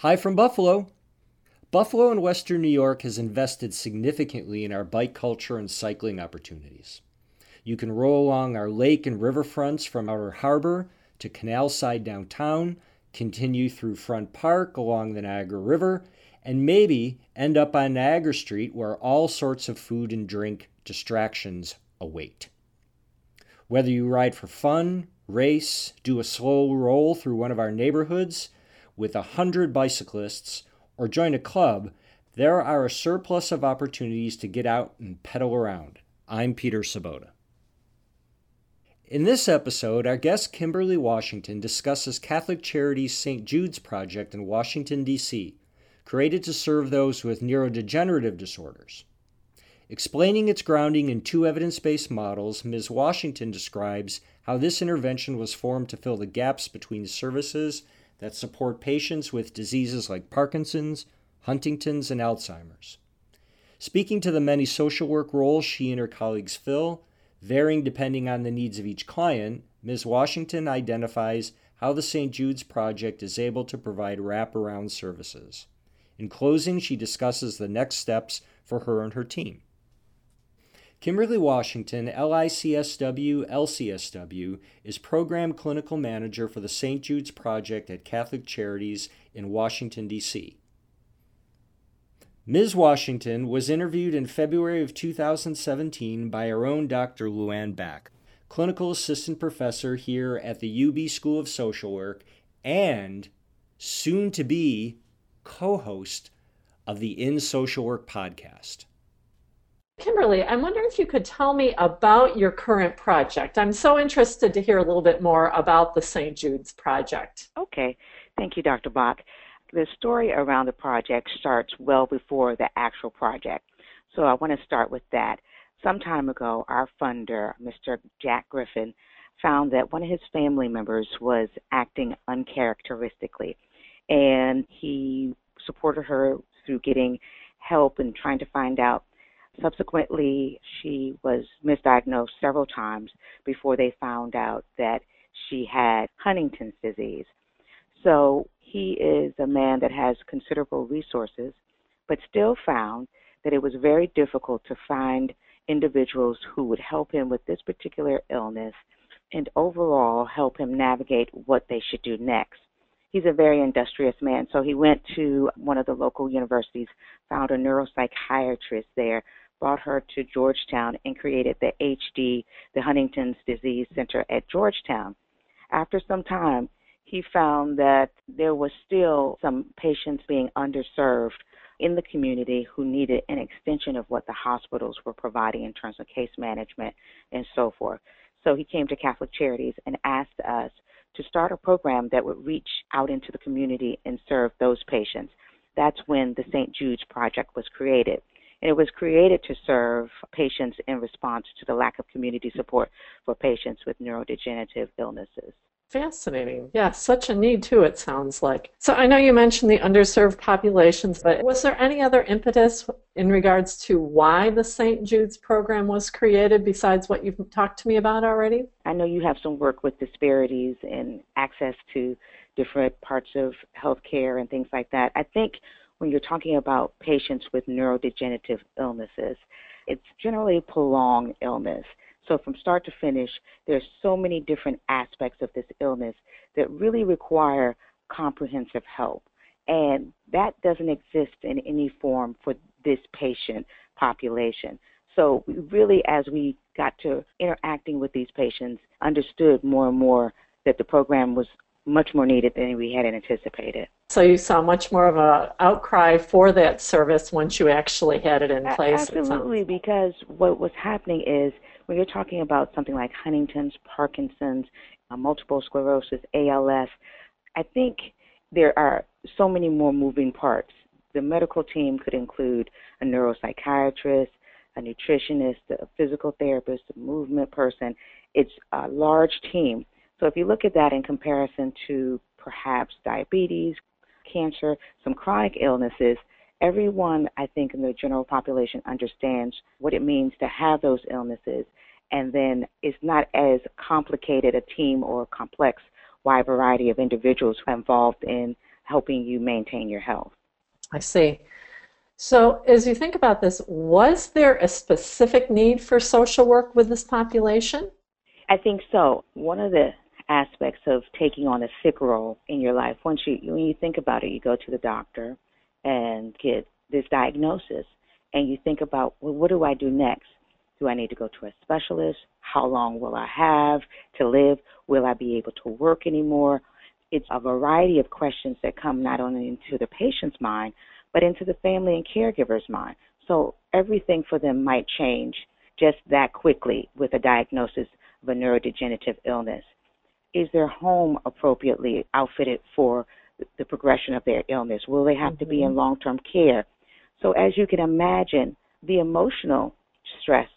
Hi from Buffalo. Buffalo and Western New York has invested significantly in our bike culture and cycling opportunities. You can roll along our lake and riverfronts from Outer Harbor to Canal Side downtown, continue through Front Park along the Niagara River, and maybe end up on Niagara Street where all sorts of food and drink distractions await. Whether you ride for fun, race, do a slow roll through one of our neighborhoods with a hundred bicyclists, or join a club, there are a surplus of opportunities to get out and pedal around. I'm Peter Sobota. In this episode, our guest Kimberly Washington discusses Catholic Charities St. Jude's Project in Washington, D.C., created to serve those with neurodegenerative disorders. Explaining its grounding in two evidence based models, Ms. Washington describes how this intervention was formed to fill the gaps between services that support patients with diseases like Parkinson's, Huntington's, and Alzheimer's. Speaking to the many social work roles she and her colleagues fill, Varying depending on the needs of each client, Ms. Washington identifies how the St. Jude's Project is able to provide wraparound services. In closing, she discusses the next steps for her and her team. Kimberly Washington, LICSW LCSW, is Program Clinical Manager for the St. Jude's Project at Catholic Charities in Washington, D.C. Ms. Washington was interviewed in February of 2017 by our own Dr. Louanne Bakk, clinical assistant professor here at the UB School of Social Work and soon to be co host of the In Social Work podcast. Kimberly, I'm wondering if you could tell me about your current project. I'm so interested to hear a little bit more about the St. Jude's project. Okay. Thank you, Dr. Bakk the story around the project starts well before the actual project. So I want to start with that. Some time ago, our funder, Mr. Jack Griffin, found that one of his family members was acting uncharacteristically. And he supported her through getting help and trying to find out. Subsequently, she was misdiagnosed several times before they found out that she had Huntington's disease. So he is a man that has considerable resources, but still found that it was very difficult to find individuals who would help him with this particular illness and overall help him navigate what they should do next. He's a very industrious man, so he went to one of the local universities, found a neuropsychiatrist there, brought her to Georgetown, and created the HD, the Huntington's Disease Center at Georgetown. After some time, he found that there was still some patients being underserved in the community who needed an extension of what the hospitals were providing in terms of case management and so forth. So he came to Catholic Charities and asked us to start a program that would reach out into the community and serve those patients. That's when the St. Jude's Project was created. And it was created to serve patients in response to the lack of community support for patients with neurodegenerative illnesses. Fascinating. Yeah, such a need too, it sounds like. So I know you mentioned the underserved populations, but was there any other impetus in regards to why the St. Jude's program was created besides what you've talked to me about already? I know you have some work with disparities and access to different parts of healthcare and things like that. I think when you're talking about patients with neurodegenerative illnesses, it's generally a prolonged illness. So from start to finish, there's so many different aspects of this illness that really require comprehensive help. And that doesn't exist in any form for this patient population. So we really, as we got to interacting with these patients, understood more and more that the program was much more needed than we had anticipated. So you saw much more of a outcry for that service once you actually had it in place. Absolutely, because what was happening is when you're talking about something like Huntington's, Parkinson's, uh, multiple sclerosis, ALS, I think there are so many more moving parts. The medical team could include a neuropsychiatrist, a nutritionist, a physical therapist, a movement person. It's a large team. So if you look at that in comparison to perhaps diabetes, cancer, some chronic illnesses, everyone, I think, in the general population understands what it means to have those illnesses. And then it's not as complicated a team or complex wide variety of individuals involved in helping you maintain your health. I see. So, as you think about this, was there a specific need for social work with this population? I think so. One of the aspects of taking on a sick role in your life, once you when you think about it, you go to the doctor and get this diagnosis, and you think about, well, what do I do next? Do I need to go to a specialist? How long will I have to live? Will I be able to work anymore? It's a variety of questions that come not only into the patient's mind, but into the family and caregiver's mind. So everything for them might change just that quickly with a diagnosis of a neurodegenerative illness. Is their home appropriately outfitted for the progression of their illness? Will they have mm-hmm. to be in mm-hmm. long term care? So, as you can imagine, the emotional stress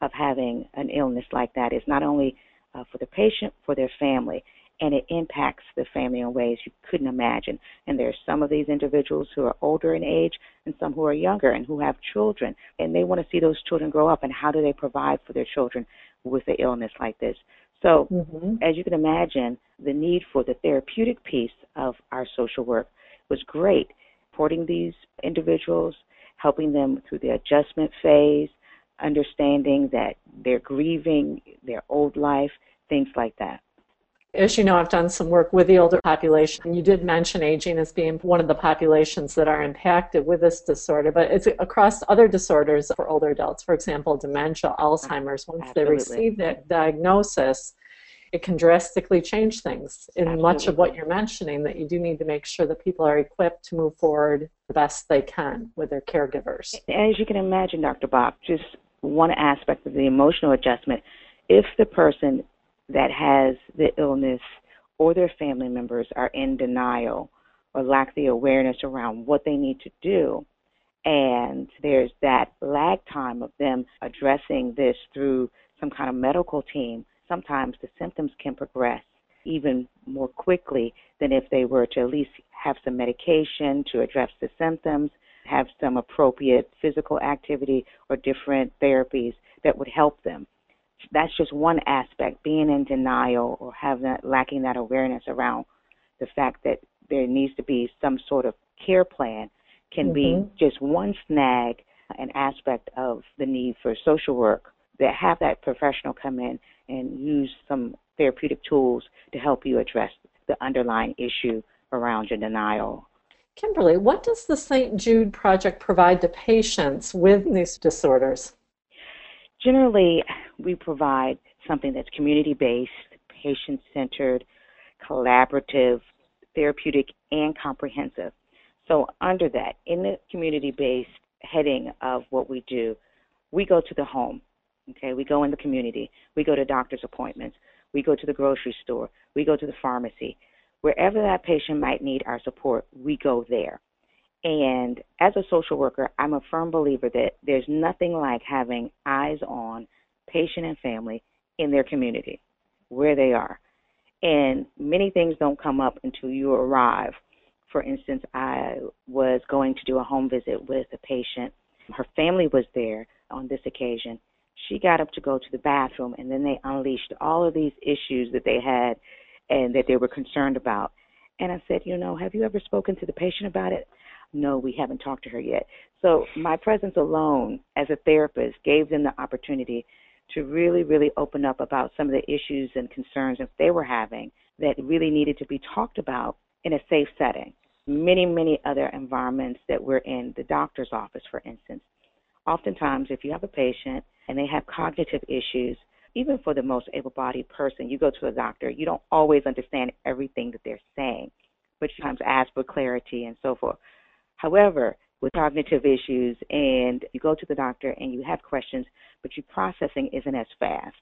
of having an illness like that is not only uh, for the patient, for their family and it impacts the family in ways you couldn't imagine. And there are some of these individuals who are older in age and some who are younger and who have children, and they want to see those children grow up and how do they provide for their children with an illness like this. So, mm-hmm. as you can imagine, the need for the therapeutic piece of our social work was great, supporting these individuals, helping them through the adjustment phase, understanding that they're grieving their old life, things like that. As you know, I've done some work with the older population. You did mention aging as being one of the populations that are impacted with this disorder, but it's across other disorders for older adults. For example, dementia, Alzheimer's. Once Absolutely. they receive that diagnosis, it can drastically change things in Absolutely. much of what you're mentioning that you do need to make sure that people are equipped to move forward the best they can with their caregivers. As you can imagine, Dr. Bob, just one aspect of the emotional adjustment, if the person that has the illness or their family members are in denial or lack the awareness around what they need to do. And there's that lag time of them addressing this through some kind of medical team. Sometimes the symptoms can progress even more quickly than if they were to at least have some medication to address the symptoms, have some appropriate physical activity or different therapies that would help them that's just one aspect being in denial or having that, lacking that awareness around the fact that there needs to be some sort of care plan can mm-hmm. be just one snag an aspect of the need for social work that have that professional come in and use some therapeutic tools to help you address the underlying issue around your denial. Kimberly, what does the St. Jude Project provide to patients with these disorders? Generally, we provide something that's community based, patient centered, collaborative, therapeutic, and comprehensive. So, under that, in the community based heading of what we do, we go to the home. Okay, we go in the community. We go to doctor's appointments. We go to the grocery store. We go to the pharmacy. Wherever that patient might need our support, we go there. And as a social worker, I'm a firm believer that there's nothing like having eyes on patient and family in their community, where they are. And many things don't come up until you arrive. For instance, I was going to do a home visit with a patient. Her family was there on this occasion. She got up to go to the bathroom, and then they unleashed all of these issues that they had and that they were concerned about. And I said, You know, have you ever spoken to the patient about it? No, we haven't talked to her yet. So my presence alone as a therapist gave them the opportunity to really, really open up about some of the issues and concerns that they were having that really needed to be talked about in a safe setting. Many, many other environments that we're in, the doctor's office, for instance. Oftentimes, if you have a patient and they have cognitive issues, even for the most able bodied person, you go to a doctor, you don't always understand everything that they're saying, but you sometimes ask for clarity and so forth. However, with cognitive issues and you go to the doctor and you have questions, but your processing isn't as fast.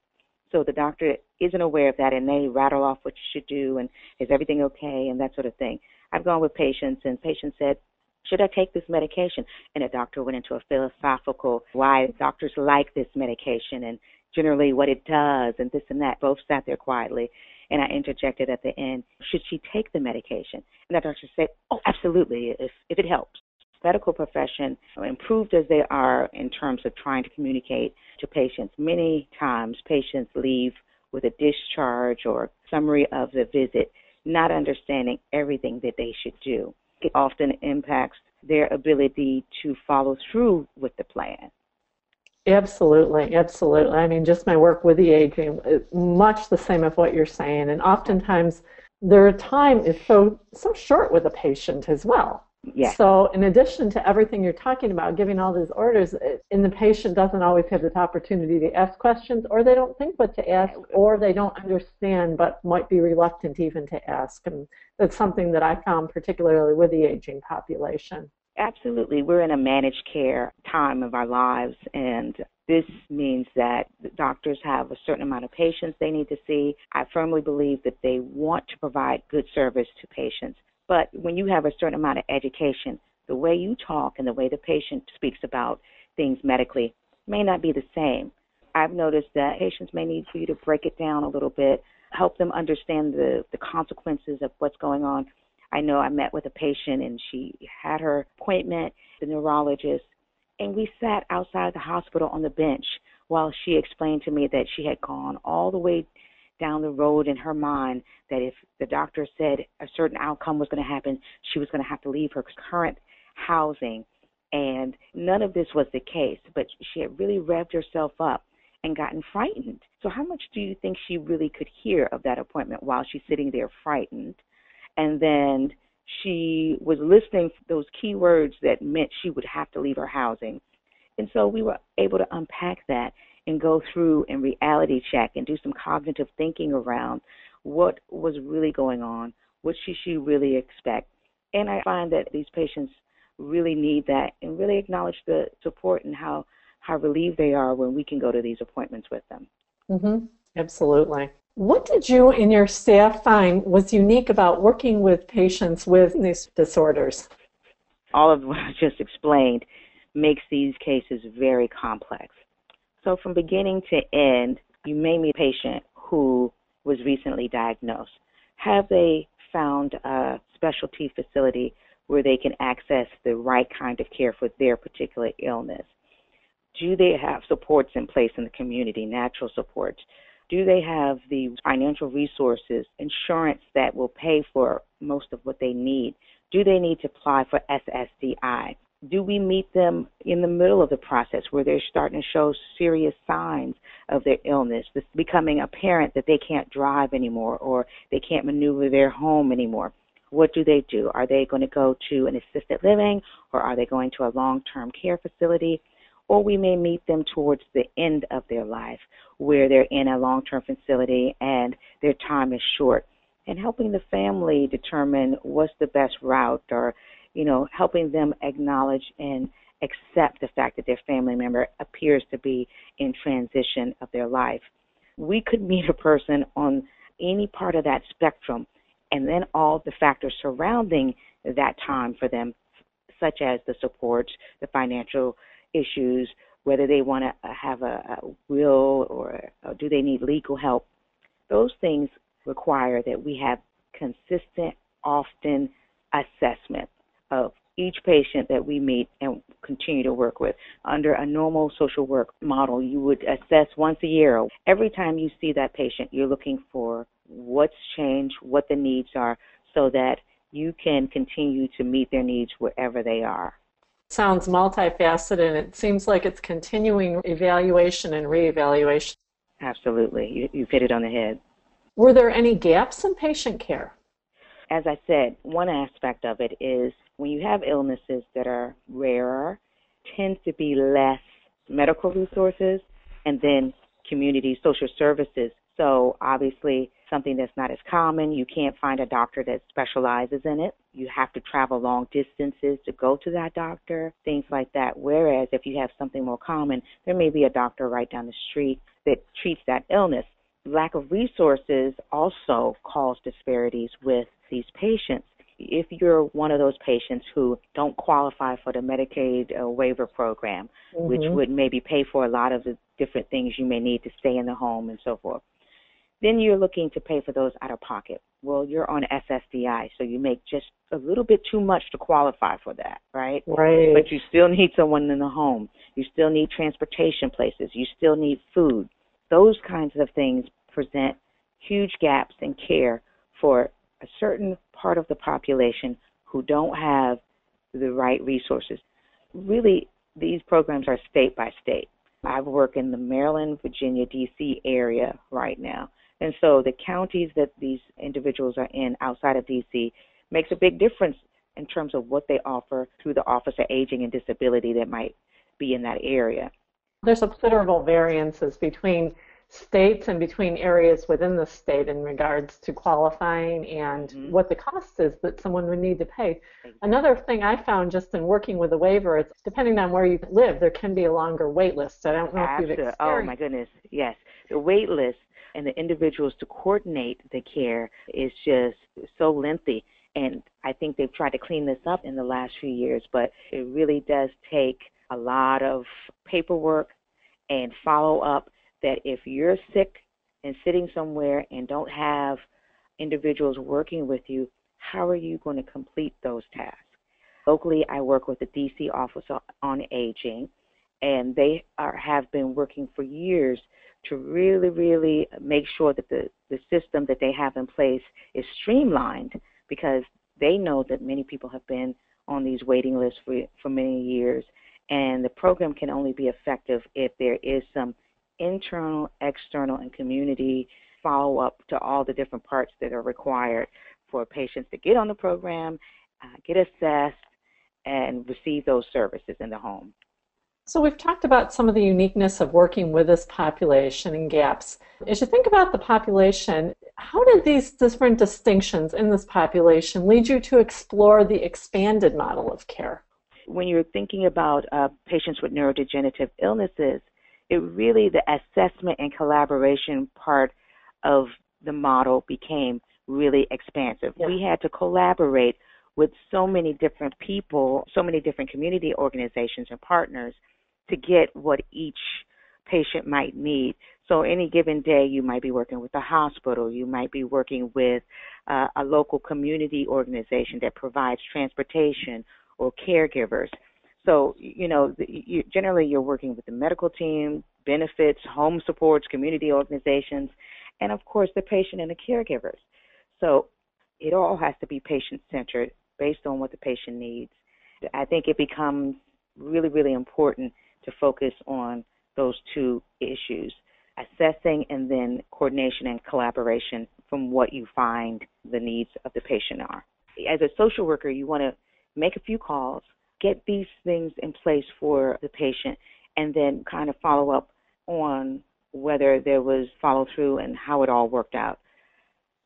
So the doctor isn't aware of that and they rattle off what you should do and is everything okay and that sort of thing. I've gone with patients and patients said, should I take this medication? And the doctor went into a philosophical why doctors like this medication and generally what it does and this and that. Both sat there quietly and I interjected at the end, should she take the medication? And the doctor said, oh, absolutely, if, if it helps. Medical profession, improved as they are in terms of trying to communicate to patients, many times patients leave with a discharge or summary of the visit, not understanding everything that they should do. It often impacts their ability to follow through with the plan. Absolutely, absolutely. I mean, just my work with the aging, uh, much the same of what you're saying. And oftentimes, their time is so so short with a patient as well. Yeah. So, in addition to everything you're talking about, giving all these orders, uh, and the patient doesn't always have this opportunity to ask questions, or they don't think what to ask, or they don't understand but might be reluctant even to ask. And that's something that I found particularly with the aging population. Absolutely. We're in a managed care time of our lives, and this means that doctors have a certain amount of patients they need to see. I firmly believe that they want to provide good service to patients. But when you have a certain amount of education, the way you talk and the way the patient speaks about things medically may not be the same. I've noticed that patients may need for you to break it down a little bit, help them understand the, the consequences of what's going on I know I met with a patient and she had her appointment, the neurologist, and we sat outside the hospital on the bench while she explained to me that she had gone all the way down the road in her mind that if the doctor said a certain outcome was going to happen, she was going to have to leave her current housing. And none of this was the case, but she had really revved herself up and gotten frightened. So, how much do you think she really could hear of that appointment while she's sitting there frightened? And then she was listing those keywords that meant she would have to leave her housing. And so we were able to unpack that and go through and reality check and do some cognitive thinking around what was really going on, what should she really expect. And I find that these patients really need that and really acknowledge the support and how, how relieved they are when we can go to these appointments with them. Mm-hmm. Absolutely. What did you and your staff find was unique about working with patients with these disorders? All of what I just explained makes these cases very complex. So, from beginning to end, you may meet a patient who was recently diagnosed. Have they found a specialty facility where they can access the right kind of care for their particular illness? Do they have supports in place in the community, natural supports? Do they have the financial resources, insurance that will pay for most of what they need? Do they need to apply for SSDI? Do we meet them in the middle of the process where they're starting to show serious signs of their illness? It's becoming apparent that they can't drive anymore or they can't maneuver their home anymore. What do they do? Are they going to go to an assisted living or are they going to a long term care facility? Or we may meet them towards the end of their life where they're in a long term facility and their time is short. And helping the family determine what's the best route or, you know, helping them acknowledge and accept the fact that their family member appears to be in transition of their life. We could meet a person on any part of that spectrum and then all the factors surrounding that time for them, such as the support, the financial issues, whether they want to have a, a will or, or do they need legal help. Those things require that we have consistent, often assessment of each patient that we meet and continue to work with. Under a normal social work model, you would assess once a year. Every time you see that patient, you're looking for what's changed, what the needs are, so that you can continue to meet their needs wherever they are sounds multifaceted and it seems like it's continuing evaluation and reevaluation. Absolutely. You, you've hit it on the head. Were there any gaps in patient care? As I said, one aspect of it is when you have illnesses that are rarer, tends to be less medical resources and then community social services. So obviously something that's not as common. You can't find a doctor that specializes in it. You have to travel long distances to go to that doctor, things like that. Whereas if you have something more common, there may be a doctor right down the street that treats that illness. lack of resources also cause disparities with these patients. If you're one of those patients who don't qualify for the Medicaid uh, waiver program, mm-hmm. which would maybe pay for a lot of the different things you may need to stay in the home and so forth, then you're looking to pay for those out of pocket. Well, you're on SSDI, so you make just a little bit too much to qualify for that, right? Right. But you still need someone in the home. You still need transportation places. You still need food. Those kinds of things present huge gaps in care for a certain part of the population who don't have the right resources. Really, these programs are state by state. I work in the Maryland, Virginia, D.C. area right now. And so the counties that these individuals are in outside of D.C. makes a big difference in terms of what they offer through the Office of Aging and Disability that might be in that area. There's considerable variances between states and between areas within the state in regards to qualifying and mm-hmm. what the cost is that someone would need to pay. Another thing I found just in working with a waiver, it's depending on where you live, there can be a longer wait list. So I don't know if you've experienced. Oh my goodness, yes. The wait list and the individuals to coordinate the care is just so lengthy. And I think they've tried to clean this up in the last few years, but it really does take a lot of paperwork and follow up that if you're sick and sitting somewhere and don't have individuals working with you, how are you going to complete those tasks? Locally, I work with the DC Office on Aging, and they are, have been working for years to really, really make sure that the, the system that they have in place is streamlined because they know that many people have been on these waiting lists for, for many years. And the program can only be effective if there is some internal, external, and community follow up to all the different parts that are required for patients to get on the program, uh, get assessed, and receive those services in the home. So we've talked about some of the uniqueness of working with this population and gaps. As you think about the population, how did these different distinctions in this population lead you to explore the expanded model of care? When you're thinking about uh, patients with neurodegenerative illnesses, it really the assessment and collaboration part of the model became really expansive. Yeah. We had to collaborate with so many different people, so many different community organizations and partners to get what each patient might need. So any given day, you might be working with a hospital, you might be working with uh, a local community organization that provides transportation or caregivers. So you know, you, generally you're working with the medical team, benefits, home supports, community organizations, and of course the patient and the caregivers. So it all has to be patient centered based on what the patient needs. I think it becomes really, really important to focus on those two issues assessing and then coordination and collaboration from what you find the needs of the patient are. As a social worker, you want to make a few calls, get these things in place for the patient, and then kind of follow up on whether there was follow through and how it all worked out.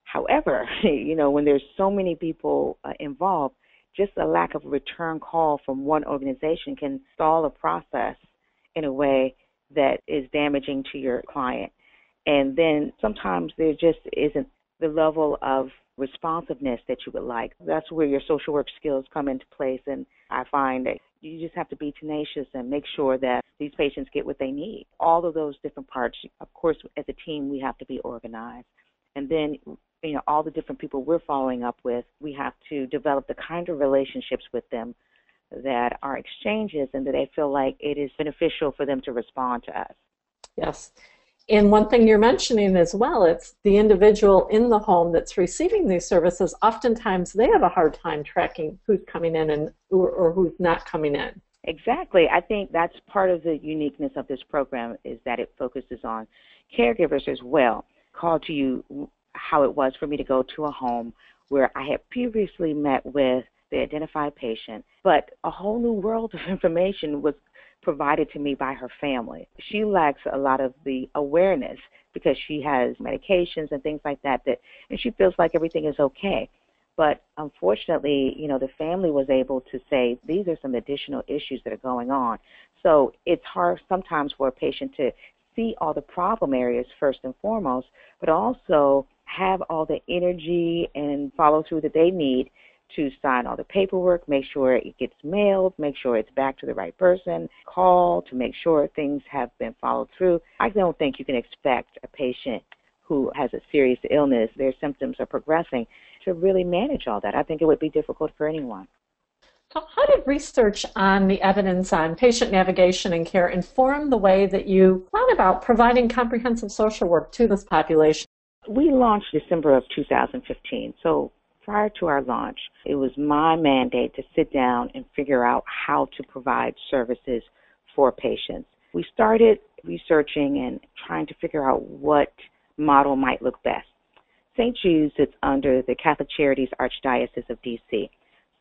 However, you know, when there's so many people uh, involved, just a lack of a return call from one organization can stall a process in a way that is damaging to your client. And then sometimes there just isn't the level of responsiveness that you would like. That's where your social work skills come into place. And I find that you just have to be tenacious and make sure that these patients get what they need. All of those different parts, of course, as a team, we have to be organized. And then, you know, all the different people we're following up with, we have to develop the kind of relationships with them that are exchanges and that they feel like it is beneficial for them to respond to us. Yes. And one thing you're mentioning as well, it's the individual in the home that's receiving these services. Oftentimes, they have a hard time tracking who's coming in and or, or who's not coming in. Exactly. I think that's part of the uniqueness of this program is that it focuses on caregivers as well. Call to you how it was for me to go to a home where I had previously met with the identified patient, but a whole new world of information was provided to me by her family. She lacks a lot of the awareness because she has medications and things like that that and she feels like everything is okay. But unfortunately, you know, the family was able to say these are some additional issues that are going on. So it's hard sometimes for a patient to see all the problem areas first and foremost, but also have all the energy and follow through that they need to sign all the paperwork, make sure it gets mailed, make sure it's back to the right person, call to make sure things have been followed through. I don't think you can expect a patient who has a serious illness, their symptoms are progressing, to really manage all that. I think it would be difficult for anyone. So how did research on the evidence on patient navigation and care inform the way that you thought about providing comprehensive social work to this population? We launched December of 2015. So prior to our launch, it was my mandate to sit down and figure out how to provide services for patients. We started researching and trying to figure out what model might look best. St. Jude's is under the Catholic Charities Archdiocese of DC.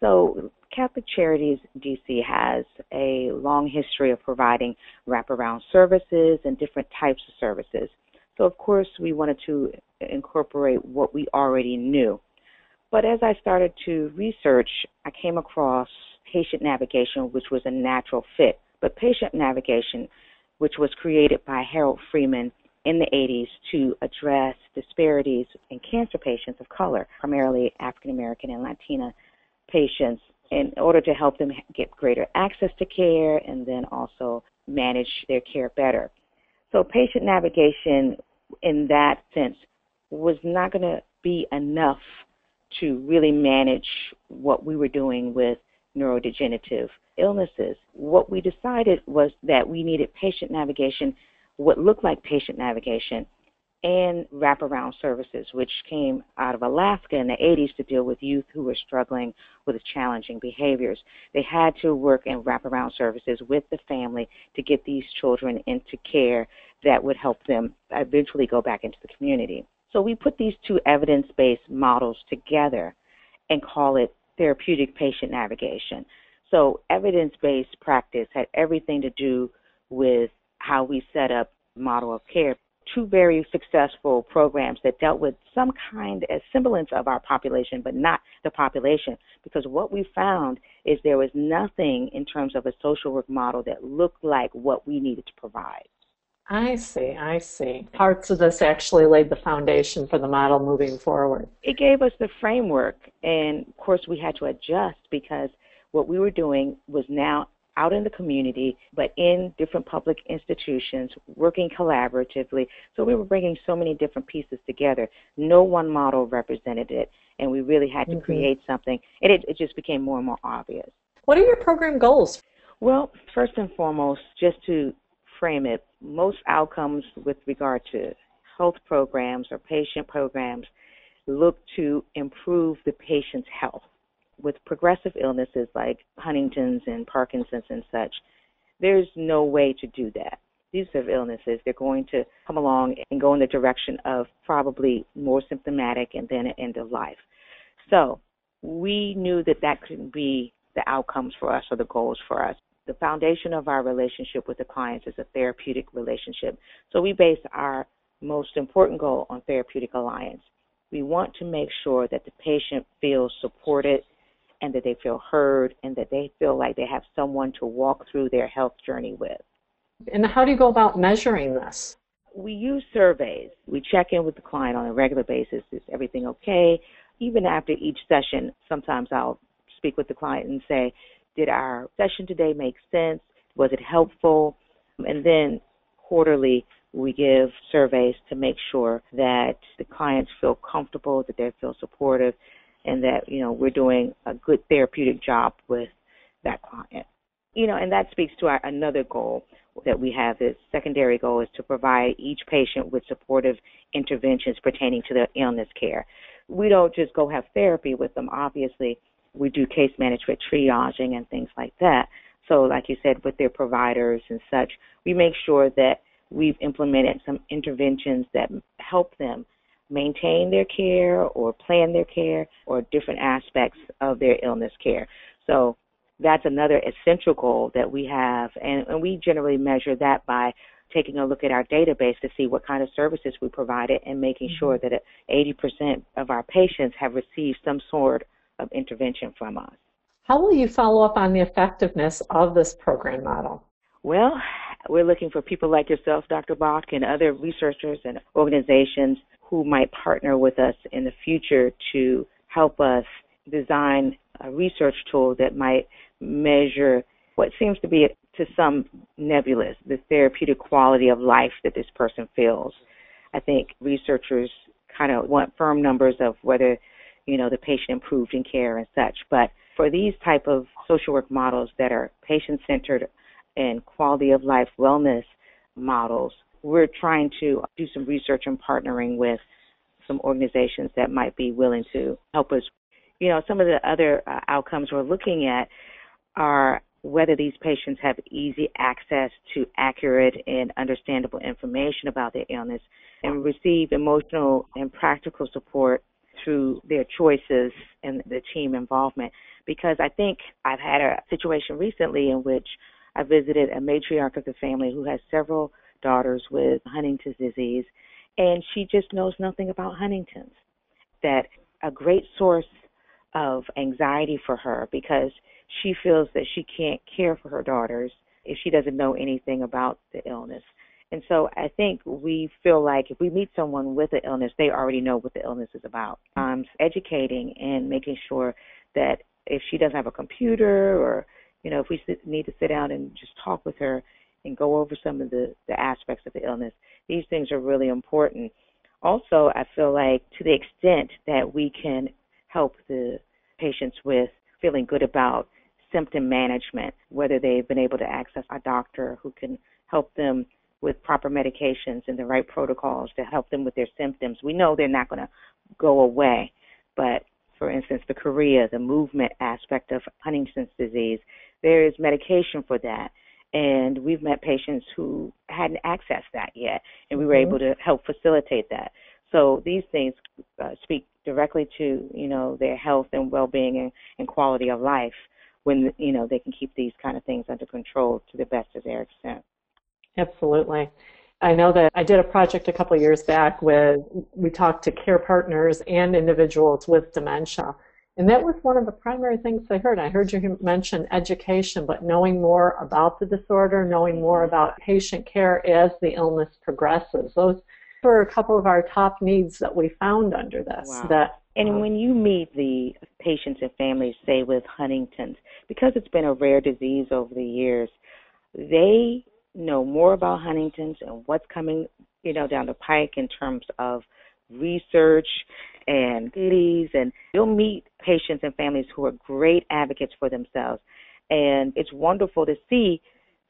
So, Catholic Charities DC has a long history of providing wraparound services and different types of services. So, of course, we wanted to incorporate what we already knew. But as I started to research, I came across patient navigation, which was a natural fit. But patient navigation, which was created by Harold Freeman in the 80s to address disparities in cancer patients of color, primarily African American and Latina patients in order to help them get greater access to care and then also manage their care better. So patient navigation in that sense was not going to be enough to really manage what we were doing with neurodegenerative illnesses. What we decided was that we needed patient navigation, what looked like patient navigation, and wraparound services, which came out of Alaska in the 80s to deal with youth who were struggling with challenging behaviors. They had to work in wraparound services with the family to get these children into care that would help them eventually go back into the community. So we put these two evidence based models together and call it therapeutic patient navigation. So evidence based practice had everything to do with how we set up model of care two very successful programs that dealt with some kind of semblance of our population, but not the population. Because what we found is there was nothing in terms of a social work model that looked like what we needed to provide. I see, I see. Parts of this actually laid the foundation for the model moving forward. It gave us the framework, and of course, we had to adjust because what we were doing was now out in the community, but in different public institutions, working collaboratively. So we were bringing so many different pieces together. No one model represented it, and we really had to mm-hmm. create something, and it, it just became more and more obvious. What are your program goals? Well, first and foremost, just to frame it, most outcomes with regard to health programs or patient programs look to improve the patient's health with progressive illnesses like Huntington's and Parkinson's and such, there's no way to do that. These are illnesses. They're going to come along and go in the direction of probably more symptomatic and then an end of life. So we knew that that couldn't be the outcomes for us or the goals for us. The foundation of our relationship with the clients is a therapeutic relationship. So we base our most important goal on therapeutic alliance. We want to make sure that the patient feels supported and that they feel heard and that they feel like they have someone to walk through their health journey with. And how do you go about measuring this? We use surveys. We check in with the client on a regular basis. Is everything okay? Even after each session, sometimes I'll speak with the client and say, Did our session today make sense? Was it helpful? And then quarterly, we give surveys to make sure that the clients feel comfortable, that they feel supportive, and that you know we're doing a good therapeutic job with that client. You know, and that speaks to our another goal that we have. This secondary goal is to provide each patient with supportive interventions pertaining to their illness care. We don't just go have therapy with them. Obviously, we do case management, triaging, and things like that. So, like you said, with their providers and such, we make sure that we've implemented some interventions that help them maintain their care or plan their care or different aspects of their illness care. So that's another essential goal that we have, and, and we generally measure that by taking a look at our database to see what kind of services we provided and making mm-hmm. sure that 80% of our patients have received some sort of intervention from us. How will you follow up on the effectiveness of this program model? Well, we're looking for people like yourself, Dr. Bakk, and other researchers and organizations who might partner with us in the future to help us design a research tool that might measure what seems to be to some nebulous the therapeutic quality of life that this person feels. I think researchers kind of want firm numbers of whether you know the patient improved in care and such, but for these type of social work models that are patient centered and quality of life wellness models, we're trying to do some research and partnering with some organizations that might be willing to help us. You know, some of the other uh, outcomes we're looking at are whether these patients have easy access to accurate and understandable information about their illness and receive emotional and practical support through their choices and the team involvement. Because I think I've had a situation recently in which I visited a matriarch of the family who has several daughters with Huntington's disease, and she just knows nothing about Huntington's. That a great source of anxiety for her because she feels that she can't care for her daughters if she doesn't know anything about the illness. And so I think we feel like if we meet someone with an illness, they already know what the illness is about. Um, educating and making sure that if she doesn't have a computer or, you know, if we sit, need to sit down and just talk with her and go over some of the, the aspects of the illness, these things are really important. Also, I feel like to the extent that we can help the patients with feeling good about symptom management, whether they've been able to access a doctor who can help them with proper medications and the right protocols to help them with their symptoms. We know they're not going to go away, but for instance, the chorea, the movement aspect of Huntington's disease, there is medication for that. And we've met patients who hadn't accessed that yet, and we were mm-hmm. able to help facilitate that. So these things uh, speak directly to you know their health and well-being and, and quality of life when you know they can keep these kind of things under control to the best of their extent. Absolutely. I know that I did a project a couple of years back with we talked to care partners and individuals with dementia. And that was one of the primary things I heard. I heard you mention education, but knowing more about the disorder, knowing more about patient care as the illness progresses. Those were a couple of our top needs that we found under this. Wow. That and um, when you meet the patients and families, say with Huntington's, because it's been a rare disease over the years, they know more about Huntington's and what's coming, you know, down the pike in terms of research and goodies and you'll meet patients and families who are great advocates for themselves. And it's wonderful to see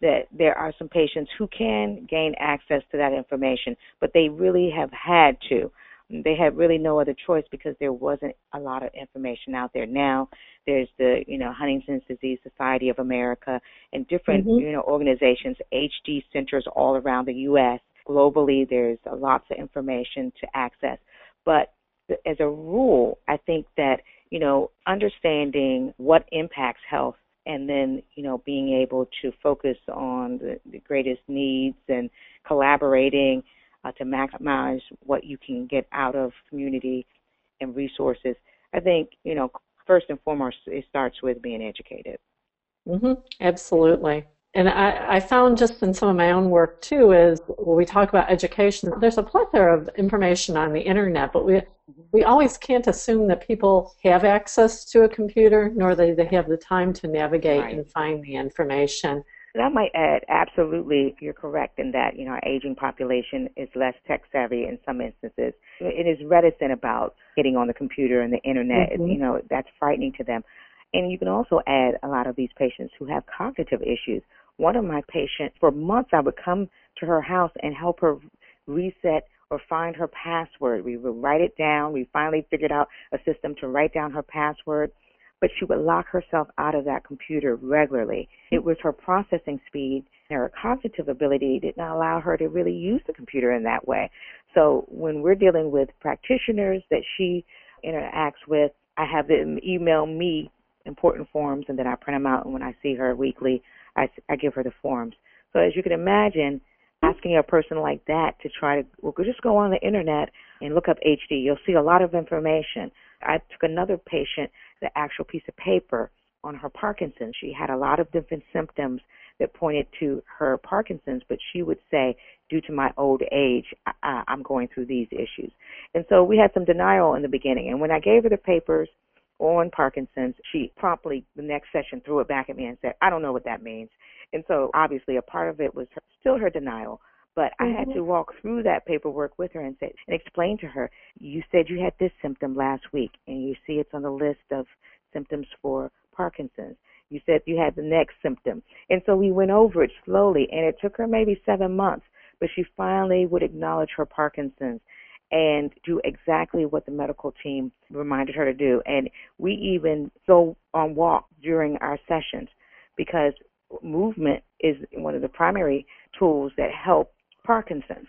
that there are some patients who can gain access to that information, but they really have had to they had really no other choice because there wasn't a lot of information out there. Now there's the you know Huntington's Disease Society of America and different mm-hmm. you know organizations, HD centers all around the U.S. Globally, there's lots of information to access, but as a rule, I think that you know understanding what impacts health and then you know being able to focus on the, the greatest needs and collaborating uh, to maximize what you can get out of community and resources. I think, you know, first and foremost, it starts with being educated. Mm-hmm. Absolutely. And I, I found just in some of my own work too is when we talk about education, there's a plethora of information on the internet, but we mm-hmm. we always can't assume that people have access to a computer, nor that they have the time to navigate right. and find the information. And I might add, absolutely, you're correct in that, you know, our aging population is less tech savvy in some instances. It is reticent about getting on the computer and the internet. Mm-hmm. You know, that's frightening to them. And you can also add a lot of these patients who have cognitive issues. One of my patients, for months, I would come to her house and help her reset or find her password. We would write it down. We finally figured out a system to write down her password but she would lock herself out of that computer regularly. It was her processing speed and her cognitive ability did not allow her to really use the computer in that way. So when we're dealing with practitioners that she interacts with, I have them email me important forms and then I print them out and when I see her weekly, I, I give her the forms. So as you can imagine, asking a person like that to try to well, just go on the internet and look up HD. You'll see a lot of information. I took another patient the actual piece of paper on her Parkinson's. She had a lot of different symptoms that pointed to her Parkinson's, but she would say, due to my old age, I, I'm going through these issues. And so we had some denial in the beginning. And when I gave her the papers on Parkinson's, she promptly, the next session, threw it back at me and said, I don't know what that means. And so obviously a part of it was her, still her denial. But mm-hmm. I had to mm-hmm. walk through that paperwork with her and say and explain to her, you said you had this symptom last week and you see it's on the list of symptoms for Parkinson's. You said you had the next symptom. And so we went over it slowly and it took her maybe seven months, but she finally would acknowledge her Parkinson's and do exactly what the medical team reminded her to do. And we even go on walk during our sessions because movement is one of the primary tools that help Parkinson's.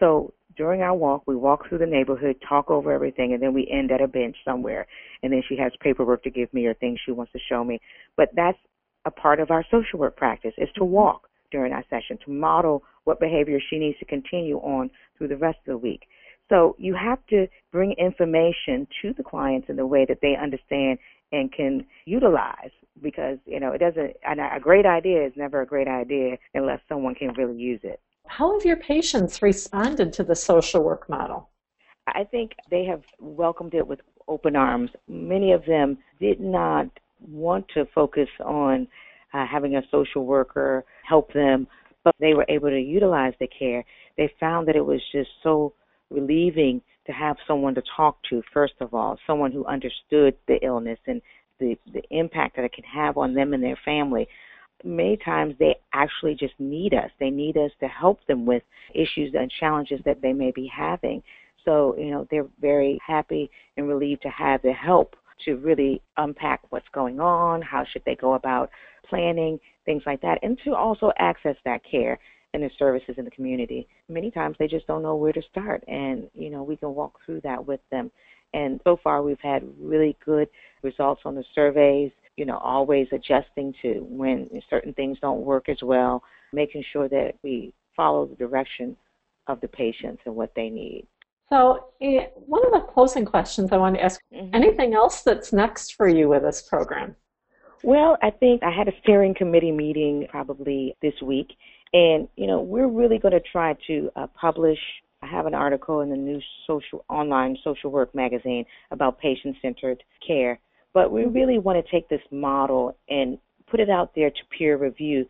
So during our walk, we walk through the neighborhood, talk over everything, and then we end at a bench somewhere. And then she has paperwork to give me or things she wants to show me. But that's a part of our social work practice is to mm-hmm. walk during our session, to model what behavior she needs to continue on through the rest of the week. So you have to bring information to the clients in the way that they understand and can utilize because, you know, it doesn't, and a great idea is never a great idea unless someone can really use it. How have your patients responded to the social work model? I think they have welcomed it with open arms. Many of them did not want to focus on uh, having a social worker help them, but they were able to utilize the care. They found that it was just so relieving to have someone to talk to, first of all, someone who understood the illness and the, the impact that it can have on them and their family. Many times they actually just need us. They need us to help them with issues and challenges that they may be having. So, you know, they're very happy and relieved to have the help to really unpack what's going on, how should they go about planning, things like that, and to also access that care and the services in the community. Many times they just don't know where to start, and you know we can walk through that with them. And so far, we've had really good results on the surveys. You know, always adjusting to when certain things don't work as well, making sure that we follow the direction of the patients and what they need. So, eh, one of the closing questions I want to ask mm-hmm. anything else that's next for you with this program? Well, I think I had a steering committee meeting probably this week, and, you know, we're really going to try to uh, publish. I have an article in the new social online social work magazine about patient centered care. But we really want to take this model and put it out there to peer review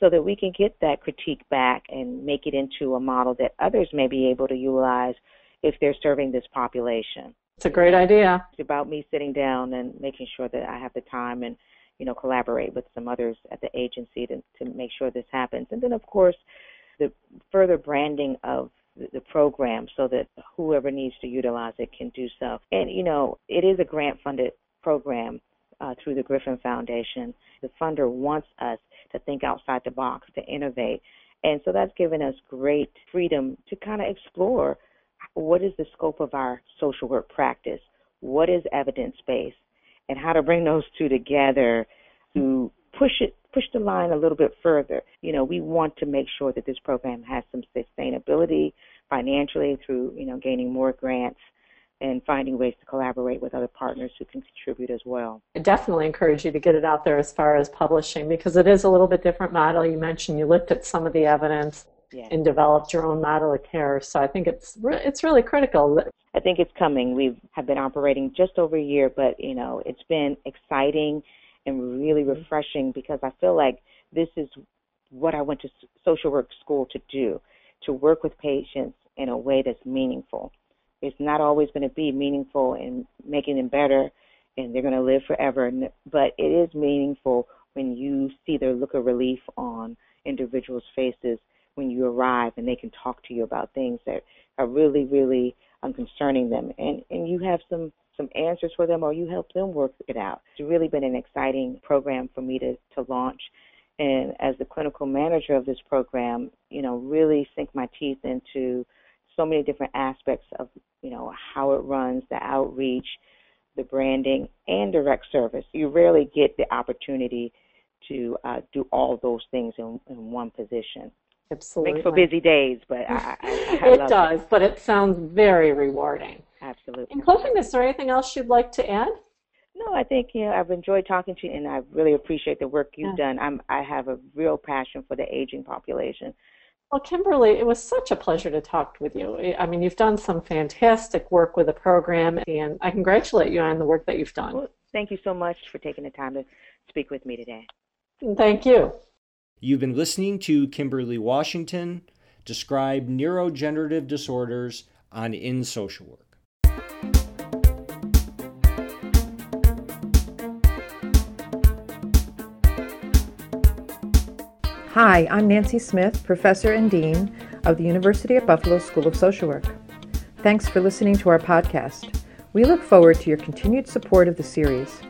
so that we can get that critique back and make it into a model that others may be able to utilize if they're serving this population. It's a great idea. It's about me sitting down and making sure that I have the time and you know, collaborate with some others at the agency to, to make sure this happens. And then, of course, the further branding of the, the program so that whoever needs to utilize it can do so. And, you know, it is a grant funded program uh, through the Griffin Foundation. The funder wants us to think outside the box, to innovate. And so that's given us great freedom to kind of explore what is the scope of our social work practice? What is evidence based? and how to bring those two together to push it push the line a little bit further. You know, we want to make sure that this program has some sustainability financially through, you know, gaining more grants and finding ways to collaborate with other partners who can contribute as well. I definitely encourage you to get it out there as far as publishing because it is a little bit different model. You mentioned you looked at some of the evidence yeah. and developed your own model of care. So I think it's re- it's really critical. I think it's coming. We have been operating just over a year, but you know it's been exciting and really mm-hmm. refreshing because I feel like this is what I went to social work school to do, to work with patients in a way that's meaningful. It's not always going to be meaningful in making them better and they're going to live forever, but it is meaningful when you see the look of relief on individuals' faces when you arrive and they can talk to you about things that are really, really um, concerning them. And, and you have some, some answers for them or you help them work it out. It's really been an exciting program for me to, to launch. And as the clinical manager of this program, you know, really sink my teeth into so many different aspects of, you know, how it runs, the outreach, the branding, and direct service. You rarely get the opportunity to uh, do all those things in, in one position. Absolutely. Makes for busy days, but I, I, I it does. It. But it sounds very rewarding. Absolutely. In closing, is there anything else you'd like to add? No, I think you know I've enjoyed talking to you, and I really appreciate the work you've yeah. done. I'm I have a real passion for the aging population. Well, Kimberly, it was such a pleasure to talk with you. I mean, you've done some fantastic work with the program, and I congratulate you on the work that you've done. Well, thank you so much for taking the time to speak with me today. Thank you. You've been listening to Kimberly Washington describe neurodegenerative disorders on In Social Work. Hi, I'm Nancy Smyth, Professor and Dean of the University at Buffalo School of Social Work. Thanks for listening to our podcast. We look forward to your continued support of the series.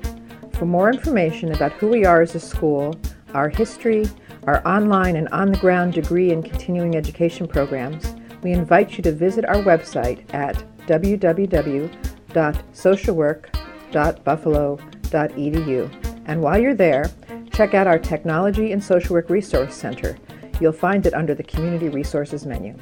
For more information about who we are as a school, our history, our online and on the ground degree and continuing education programs, we invite you to visit our website at www.socialwork.buffalo.edu. And while you're there, Check out our Technology and Social Work Resource Center. You'll find it under the Community Resources menu.